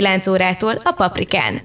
9 órától a Paprikán.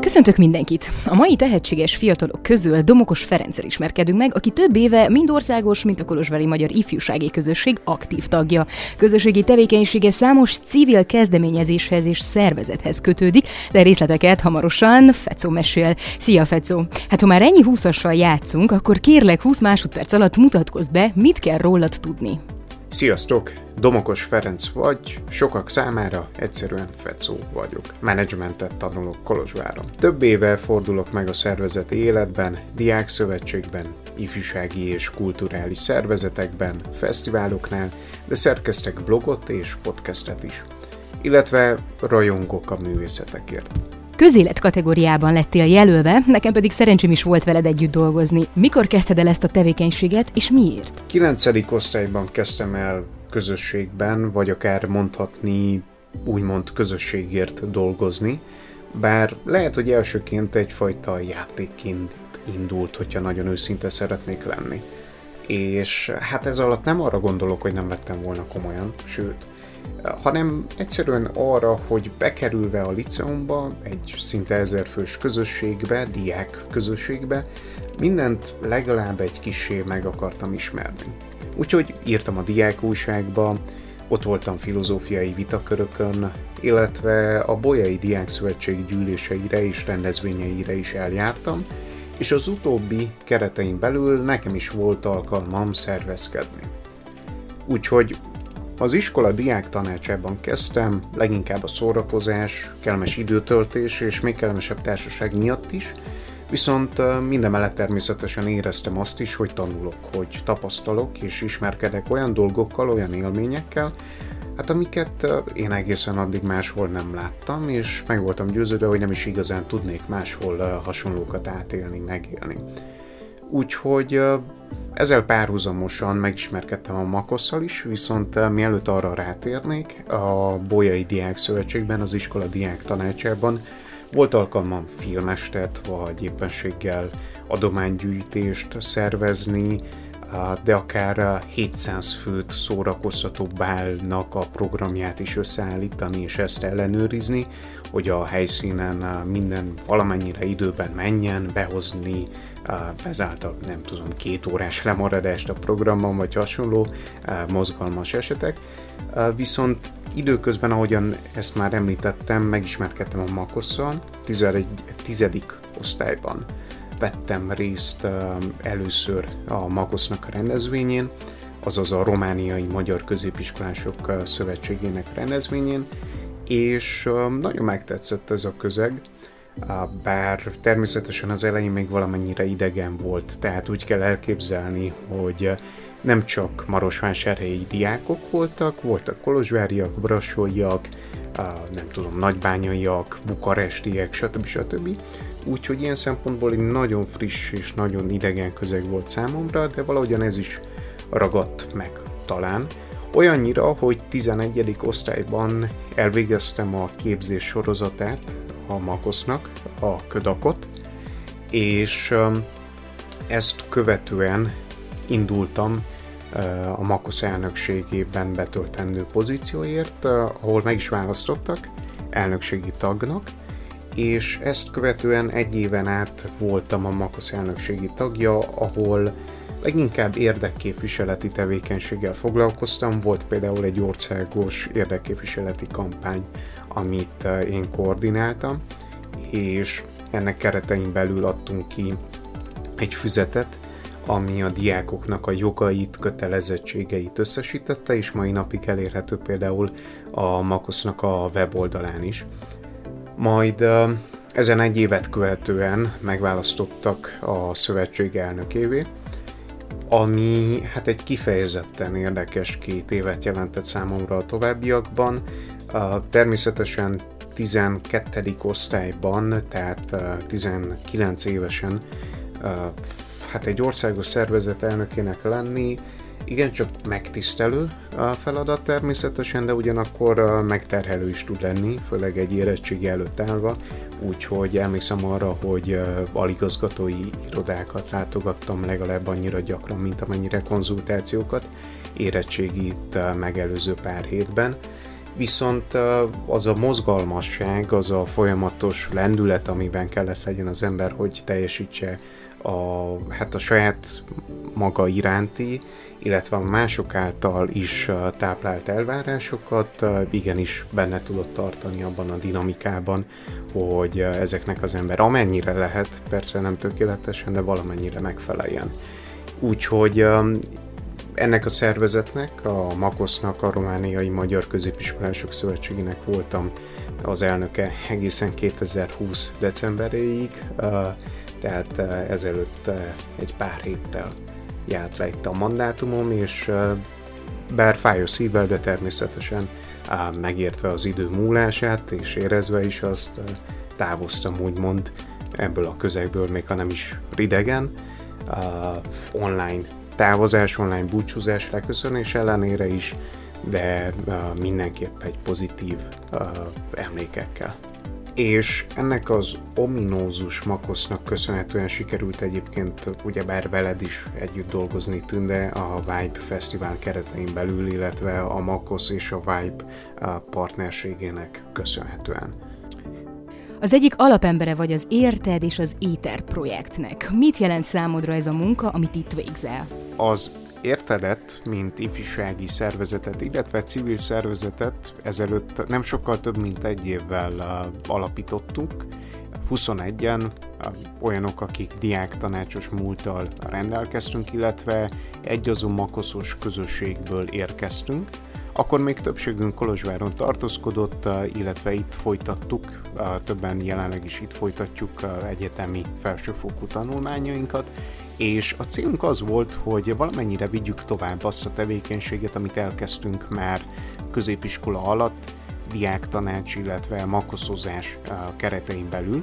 Köszöntök mindenkit! A mai tehetséges fiatalok közül Domokos Ferenccel ismerkedünk meg, aki több éve mind országos, mint a Kolozsvári Magyar Ifjúsági Közösség aktív tagja. Közösségi tevékenysége számos civil kezdeményezéshez és szervezethez kötődik, de részleteket hamarosan Fecó mesél. Szia Fecó! Hát ha már ennyi húszassal játszunk, akkor kérlek 20 másodperc alatt mutatkozz be, mit kell rólad tudni. Sziasztok! Domokos Ferenc vagy, sokak számára egyszerűen Fecó vagyok. Menedzsmentet tanulok Kolozsváron. Több éve fordulok meg a szervezeti életben, diákszövetségben, ifjúsági és kulturális szervezetekben, fesztiváloknál, de szerkeztek blogot és podcastet is. Illetve rajongok a művészetekért közélet kategóriában lettél jelölve, nekem pedig szerencsém is volt veled együtt dolgozni. Mikor kezdted el ezt a tevékenységet, és miért? 9. osztályban kezdtem el közösségben, vagy akár mondhatni úgymond közösségért dolgozni, bár lehet, hogy elsőként egyfajta játékként indult, hogyha nagyon őszinte szeretnék lenni. És hát ez alatt nem arra gondolok, hogy nem vettem volna komolyan, sőt, hanem egyszerűen arra, hogy bekerülve a liceumba, egy szinte ezerfős közösségbe, diák közösségbe, mindent legalább egy kisé meg akartam ismerni. Úgyhogy írtam a diák újságba, ott voltam filozófiai vitakörökön, illetve a Bolyai Diák Szövetség gyűléseire és rendezvényeire is eljártam, és az utóbbi keretein belül nekem is volt alkalmam szervezkedni. Úgyhogy az iskola diák tanácsában kezdtem, leginkább a szórakozás, kellemes időtöltés és még kellemesebb társaság miatt is, viszont mindemellett természetesen éreztem azt is, hogy tanulok, hogy tapasztalok és ismerkedek olyan dolgokkal, olyan élményekkel, hát amiket én egészen addig máshol nem láttam, és meg voltam győződve, hogy nem is igazán tudnék máshol hasonlókat átélni, megélni. Úgyhogy ezzel párhuzamosan megismerkedtem a Makosszal is, viszont eh, mielőtt arra rátérnék, a Bolyai Diák Szövetségben, az iskola diák tanácsában volt alkalmam filmestet, vagy éppenséggel adománygyűjtést szervezni, de akár 700 főt szórakoztató bálnak a programját is összeállítani és ezt ellenőrizni, hogy a helyszínen minden valamennyire időben menjen, behozni ezáltal nem tudom, két órás lemaradást a programban, vagy hasonló mozgalmas esetek. Viszont időközben, ahogyan ezt már említettem, megismerkedtem a Makosszal, 11. tizedik osztályban vettem részt először a Makosznak a rendezvényén, azaz a Romániai Magyar Középiskolások Szövetségének rendezvényén, és nagyon megtetszett ez a közeg, bár természetesen az elején még valamennyire idegen volt, tehát úgy kell elképzelni, hogy nem csak marosvásárhelyi diákok voltak, voltak kolozsváriak, brassóiak, nem tudom, nagybányaiak, bukarestiek, stb. stb. Úgyhogy ilyen szempontból egy nagyon friss és nagyon idegen közeg volt számomra, de valahogyan ez is ragadt meg talán. Olyannyira, hogy 11. osztályban elvégeztem a képzés sorozatát, a Makosznak a ködakot, és ezt követően indultam a Makosz elnökségében betöltendő pozícióért, ahol meg is választottak elnökségi tagnak, és ezt követően egy éven át voltam a Makosz elnökségi tagja, ahol leginkább érdekképviseleti tevékenységgel foglalkoztam. Volt például egy országos érdekképviseleti kampány, amit eh, én koordináltam, és ennek keretein belül adtunk ki egy füzetet, ami a diákoknak a jogait, kötelezettségeit összesítette, és mai napig elérhető például a Makosznak a weboldalán is. Majd ezen egy évet követően megválasztottak a szövetség elnökévé, ami hát egy kifejezetten érdekes két évet jelentett számomra a továbbiakban. Természetesen 12. osztályban, tehát 19 évesen hát egy országos szervezet elnökének lenni, igen, csak megtisztelő a feladat természetesen, de ugyanakkor megterhelő is tud lenni, főleg egy érettségi előtt állva, úgyhogy emlékszem arra, hogy aligazgatói irodákat látogattam legalább annyira gyakran, mint amennyire konzultációkat érettségit megelőző pár hétben. Viszont az a mozgalmasság, az a folyamatos lendület, amiben kellett legyen az ember, hogy teljesítse a, hát a saját maga iránti, illetve a mások által is táplált elvárásokat igenis benne tudott tartani abban a dinamikában, hogy ezeknek az ember amennyire lehet, persze nem tökéletesen, de valamennyire megfeleljen. Úgyhogy ennek a szervezetnek, a Makosznak, a Romániai Magyar Középiskolások Szövetségének voltam az elnöke egészen 2020 decemberéig, tehát ezelőtt egy pár héttel járt le itt a mandátumom, és bár fájó szívvel, de természetesen megértve az idő múlását, és érezve is azt távoztam úgymond ebből a közegből, még ha nem is ridegen, online távozás, online búcsúzás leköszönés ellenére is, de mindenképp egy pozitív emlékekkel és ennek az ominózus makosznak köszönhetően sikerült egyébként ugyebár veled is együtt dolgozni Tünde a Vibe Fesztivál keretein belül, illetve a Makosz és a Vibe partnerségének köszönhetően. Az egyik alapembere vagy az Érted és az Éter projektnek. Mit jelent számodra ez a munka, amit itt végzel? Az Értedet, mint ifjúsági szervezetet, illetve civil szervezetet ezelőtt nem sokkal több mint egy évvel alapítottuk. 21-en uh, olyanok, akik diák tanácsos múlttal rendelkeztünk, illetve egy azon makoszos közösségből érkeztünk. Akkor még többségünk Kolozsváron tartózkodott, illetve itt folytattuk, többen jelenleg is itt folytatjuk egyetemi felsőfokú tanulmányainkat, és a célunk az volt, hogy valamennyire vigyük tovább azt a tevékenységet, amit elkezdtünk már középiskola alatt, tanács, illetve makoszozás keretein belül,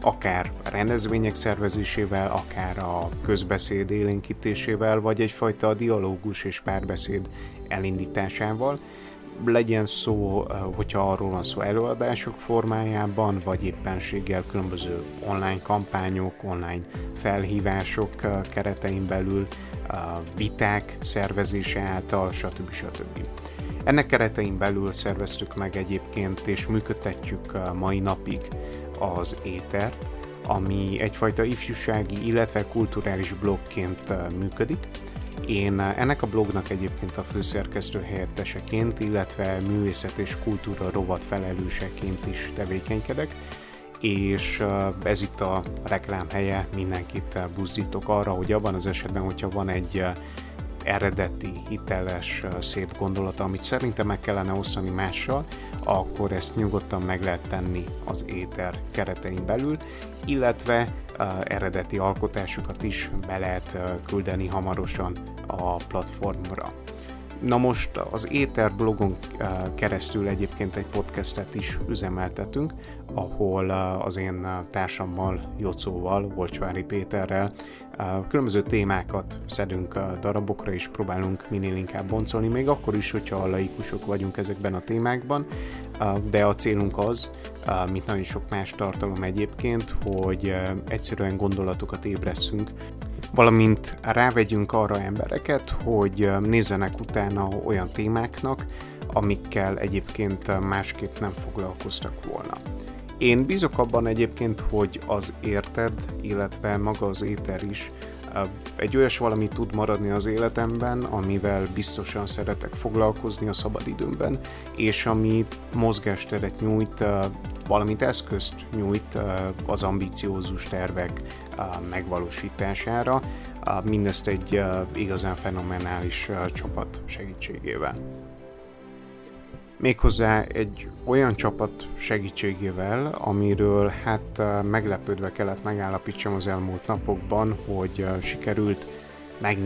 akár rendezvények szervezésével, akár a közbeszéd élénkítésével, vagy egyfajta dialógus és párbeszéd elindításával, legyen szó, hogyha arról van szó előadások formájában, vagy éppenséggel különböző online kampányok, online felhívások keretein belül, viták szervezése által, stb. stb. Ennek keretein belül szerveztük meg egyébként és működtetjük mai napig az étert, ami egyfajta ifjúsági, illetve kulturális blogként működik, én ennek a blognak egyébként a főszerkesztő helyetteseként, illetve művészet és kultúra rovat felelőseként is tevékenykedek, és ez itt a reklám helye, mindenkit buzdítok arra, hogy abban az esetben, hogyha van egy eredeti, hiteles, szép gondolata, amit szerintem meg kellene osztani mással, akkor ezt nyugodtan meg lehet tenni az éter keretein belül, illetve eredeti alkotásukat is be lehet küldeni hamarosan a platformra. Na most az Éter blogon keresztül egyébként egy podcastet is üzemeltetünk, ahol az én társammal, Jocóval, Volcsvári Péterrel különböző témákat szedünk darabokra, és próbálunk minél inkább boncolni, még akkor is, hogyha laikusok vagyunk ezekben a témákban, de a célunk az, mint nagyon sok más tartalom egyébként, hogy egyszerűen gondolatokat ébreszünk, valamint rávegyünk arra embereket, hogy nézzenek utána olyan témáknak, amikkel egyébként másképp nem foglalkoztak volna. Én bízok abban egyébként, hogy az érted, illetve maga az éter is egy olyas valami tud maradni az életemben, amivel biztosan szeretek foglalkozni a szabadidőmben, és ami mozgásteret nyújt, valamint eszközt nyújt az ambiciózus tervek megvalósítására, mindezt egy igazán fenomenális csapat segítségével. Méghozzá egy olyan csapat segítségével, amiről hát meglepődve kellett megállapítsam az elmúlt napokban, hogy sikerült meg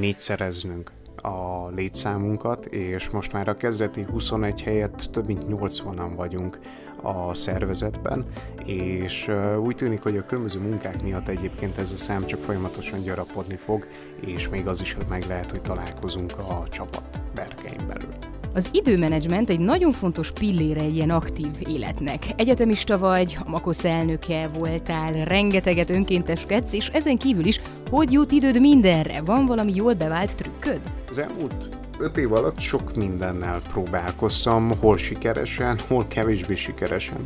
a létszámunkat, és most már a kezdeti 21 helyett több mint 80-an vagyunk a szervezetben, és úgy tűnik, hogy a különböző munkák miatt egyébként ez a szám csak folyamatosan gyarapodni fog, és még az is, hogy meg lehet, hogy találkozunk a csapat berkein belül. Az időmenedzsment egy nagyon fontos pillére egy ilyen aktív életnek. Egyetemista vagy, a Makosz elnöke voltál, rengeteget önkénteskedsz, és ezen kívül is, hogy jut időd mindenre? Van valami jól bevált trükköd? Az elmúlt öt év alatt sok mindennel próbálkoztam, hol sikeresen, hol kevésbé sikeresen.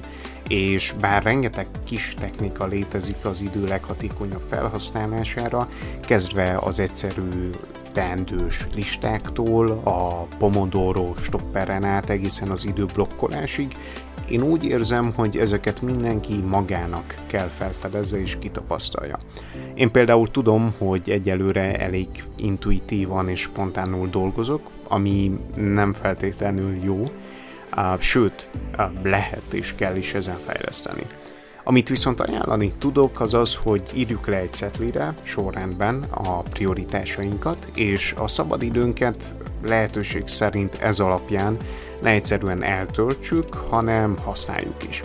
És bár rengeteg kis technika létezik az idő leghatékonyabb felhasználására, kezdve az egyszerű teendős listáktól, a Pomodoro stopperen át egészen az időblokkolásig, én úgy érzem, hogy ezeket mindenki magának kell felfedezze és kitapasztalja. Én például tudom, hogy egyelőre elég intuitívan és spontánul dolgozok, ami nem feltétlenül jó, sőt, lehet és kell is ezen fejleszteni. Amit viszont ajánlani tudok, az az, hogy írjuk le egy cetlire sorrendben a prioritásainkat, és a szabadidőnket lehetőség szerint ez alapján ne egyszerűen eltöltsük, hanem használjuk is.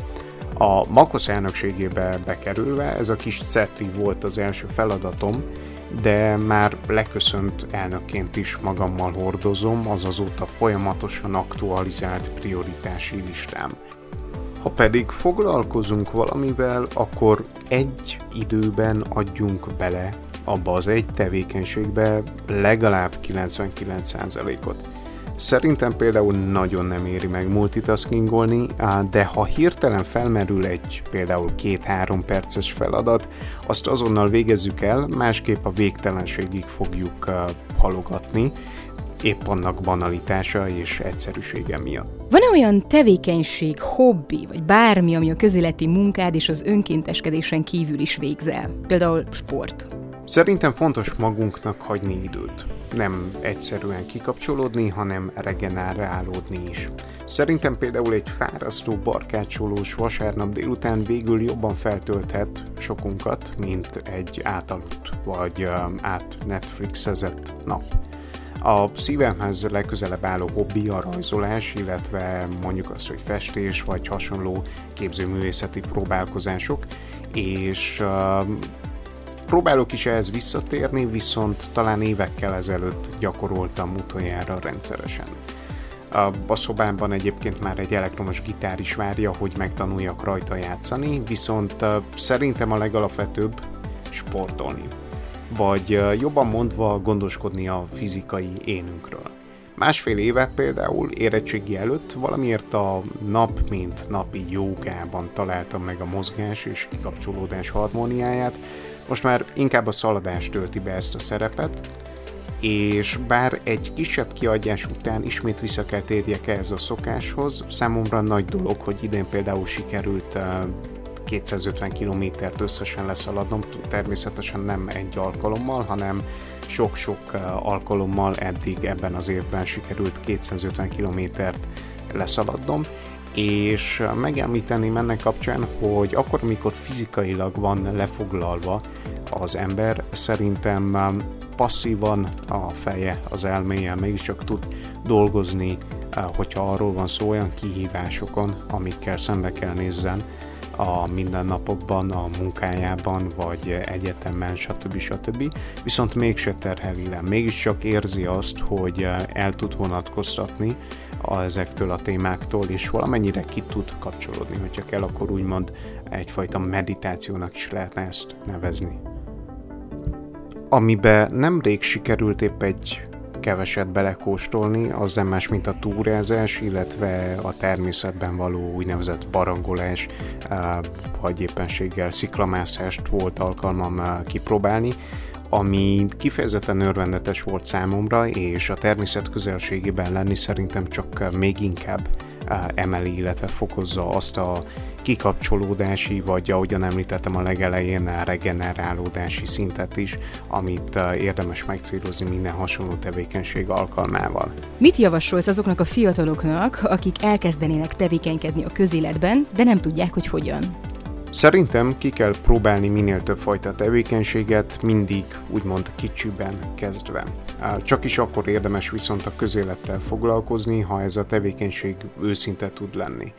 A Makosz elnökségébe bekerülve ez a kis cetli volt az első feladatom, de már leköszönt elnökként is magammal hordozom az azóta folyamatosan aktualizált prioritási listám. Ha pedig foglalkozunk valamivel, akkor egy időben adjunk bele abba az egy tevékenységbe legalább 99%-ot. Szerintem például nagyon nem éri meg multitaskingolni, de ha hirtelen felmerül egy például két-három perces feladat, azt azonnal végezzük el, másképp a végtelenségig fogjuk halogatni, épp annak banalitása és egyszerűsége miatt. Van-e olyan tevékenység, hobbi, vagy bármi, ami a közéleti munkád és az önkénteskedésen kívül is végzel? Például sport. Szerintem fontos magunknak hagyni időt. Nem egyszerűen kikapcsolódni, hanem regenerálódni is. Szerintem például egy fárasztó barkácsolós vasárnap délután végül jobban feltölthet sokunkat, mint egy átaludt vagy át Netflixezett nap. A szívemhez legközelebb álló hobbi a rajzolás, illetve mondjuk azt, hogy festés vagy hasonló képzőművészeti próbálkozások, és uh, próbálok is ehhez visszatérni, viszont talán évekkel ezelőtt gyakoroltam utoljára rendszeresen. A szobámban egyébként már egy elektromos gitár is várja, hogy megtanuljak rajta játszani, viszont szerintem a legalapvetőbb sportolni vagy jobban mondva gondoskodni a fizikai énünkről. Másfél éve például érettségi előtt valamiért a nap mint napi jogában találtam meg a mozgás és kikapcsolódás harmóniáját, most már inkább a szaladás tölti be ezt a szerepet, és bár egy kisebb kiadás után ismét vissza kell térjek ehhez a szokáshoz, számomra nagy dolog, hogy idén például sikerült 250 kilométert összesen leszaladnom, természetesen nem egy alkalommal, hanem sok-sok alkalommal eddig ebben az évben sikerült 250 kilométert leszaladnom, és megemlíteném ennek kapcsán, hogy akkor, amikor fizikailag van lefoglalva az ember, szerintem passzívan a feje, az elméje mégiscsak tud dolgozni, hogyha arról van szó olyan kihívásokon, amikkel szembe kell nézzen, a mindennapokban, a munkájában, vagy egyetemen, stb. stb. Viszont mégse terheli le, mégiscsak érzi azt, hogy el tud vonatkoztatni ezektől a témáktól, és valamennyire ki tud kapcsolódni, hogyha kell, akkor úgymond egyfajta meditációnak is lehetne ezt nevezni. Amiben nemrég sikerült épp egy keveset belekóstolni, az nem más, mint a túrázás, illetve a természetben való úgynevezett barangolás, vagy éppenséggel sziklamászást volt alkalmam kipróbálni, ami kifejezetten örvendetes volt számomra, és a természet közelségében lenni szerintem csak még inkább emeli, illetve fokozza azt a kikapcsolódási, vagy ahogyan említettem a legelején, a regenerálódási szintet is, amit érdemes megcélozni minden hasonló tevékenység alkalmával. Mit javasolsz azoknak a fiataloknak, akik elkezdenének tevékenykedni a közéletben, de nem tudják, hogy hogyan? Szerintem ki kell próbálni minél több fajta tevékenységet, mindig úgymond kicsiben kezdve. Csak is akkor érdemes viszont a közélettel foglalkozni, ha ez a tevékenység őszinte tud lenni.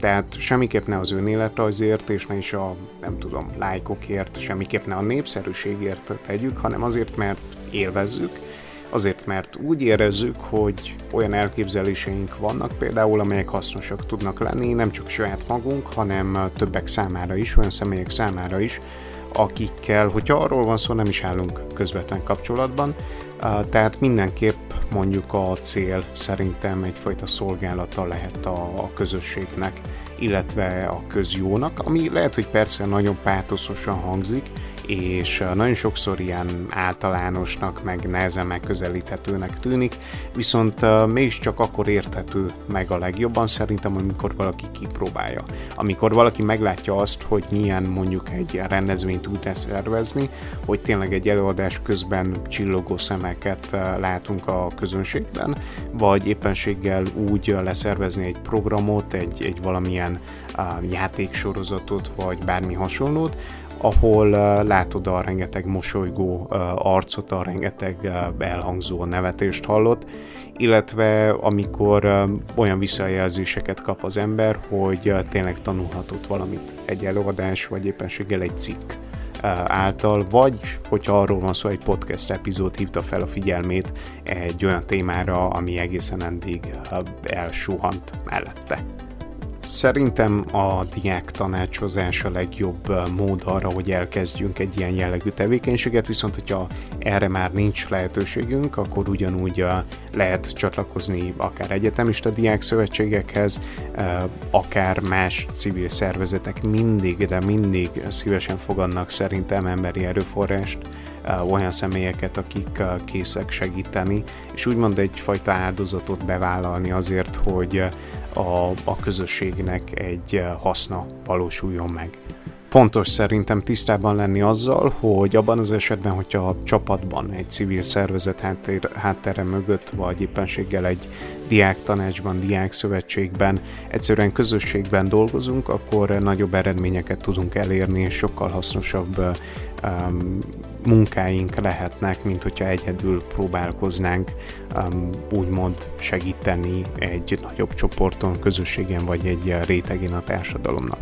Tehát semmiképp ne az önéletrajzért, és ne is a, nem tudom, lájkokért, semmiképp ne a népszerűségért tegyük, hanem azért, mert élvezzük, Azért, mert úgy érezzük, hogy olyan elképzeléseink vannak például, amelyek hasznosak tudnak lenni, nem csak saját magunk, hanem többek számára is, olyan személyek számára is, akikkel, hogyha arról van szó, nem is állunk közvetlen kapcsolatban, tehát mindenképp mondjuk a cél szerintem egyfajta szolgálata lehet a, a közösségnek, illetve a közjónak, ami lehet, hogy persze nagyon pátoszosan hangzik, és nagyon sokszor ilyen általánosnak, meg nehezen megközelíthetőnek tűnik, viszont mégiscsak akkor érthető meg a legjobban szerintem, amikor valaki kipróbálja. Amikor valaki meglátja azt, hogy milyen mondjuk egy rendezvényt tud szervezni, hogy tényleg egy előadás közben csillogó szemeket látunk a közönségben, vagy éppenséggel úgy leszervezni egy programot, egy, egy valamilyen játéksorozatot, vagy bármi hasonlót, ahol látod a rengeteg mosolygó arcot, a rengeteg elhangzó nevetést hallott, illetve amikor olyan visszajelzéseket kap az ember, hogy tényleg tanulhatott valamit egy előadás, vagy éppenséggel egy cikk által, vagy hogyha arról van szó, egy podcast epizód hívta fel a figyelmét egy olyan témára, ami egészen eddig elsuhant mellette. Szerintem a diák tanácsozás a legjobb mód arra, hogy elkezdjünk egy ilyen jellegű tevékenységet, viszont hogyha erre már nincs lehetőségünk, akkor ugyanúgy lehet csatlakozni akár egyetemista diák szövetségekhez, akár más civil szervezetek mindig, de mindig szívesen fogadnak szerintem emberi erőforrást, olyan személyeket, akik készek segíteni, és úgymond egyfajta áldozatot bevállalni azért, hogy a, a közösségnek egy haszna valósuljon meg. Fontos szerintem tisztában lenni azzal, hogy abban az esetben, hogyha a csapatban egy civil szervezet háttér, háttere mögött, vagy éppenséggel egy diák tanácsban, diák szövetségben, egyszerűen közösségben dolgozunk, akkor nagyobb eredményeket tudunk elérni, és sokkal hasznosabb um, munkáink lehetnek, mint hogyha egyedül próbálkoznánk um, úgymond segíteni egy nagyobb csoporton, közösségen vagy egy rétegén a társadalomnak.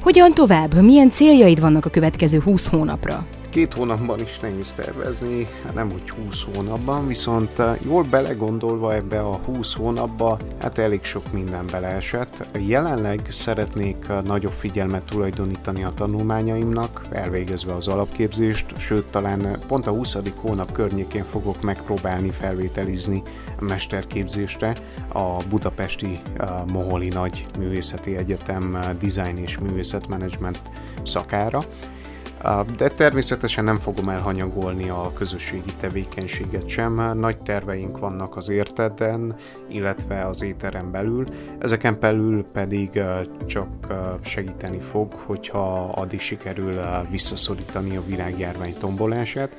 Hogyan tovább? Milyen céljaid vannak a következő 20 hónapra? Két hónapban is nehéz tervezni, nem úgy 20 hónapban, viszont eh, jól belegondolva ebbe a 20 hónapba, hát elég sok minden beleesett. Jelenleg szeretnék eh, nagyobb figyelmet tulajdonítani a tanulmányaimnak, elvégezve az alapképzést, sőt talán eh, pont a 20. hónap környékén fogok megpróbálni felvételizni mesterképzésre a budapesti Moholi Nagy Művészeti Egyetem Design és Művészetmenedzsment szakára de természetesen nem fogom elhanyagolni a közösségi tevékenységet sem. Nagy terveink vannak az érteden, illetve az éteren belül. Ezeken belül pedig csak segíteni fog, hogyha addig sikerül visszaszorítani a virágjárvány tombolását,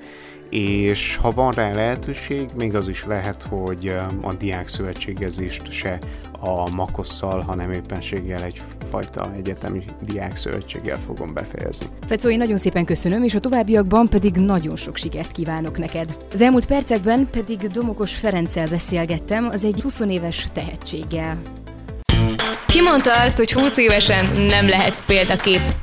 és ha van rá lehetőség, még az is lehet, hogy a diák szövetségezést se a makosszal, hanem éppenséggel egyfajta egyetemi diák szövetséggel fogom befejezni. Fecó, én nagyon szépen köszönöm, és a továbbiakban pedig nagyon sok sikert kívánok neked. Az elmúlt percekben pedig Domokos Ferenccel beszélgettem, az egy 20 éves tehetséggel. Ki mondta azt, hogy 20 évesen nem lehetsz példakép?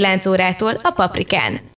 9 órától a Paprikán.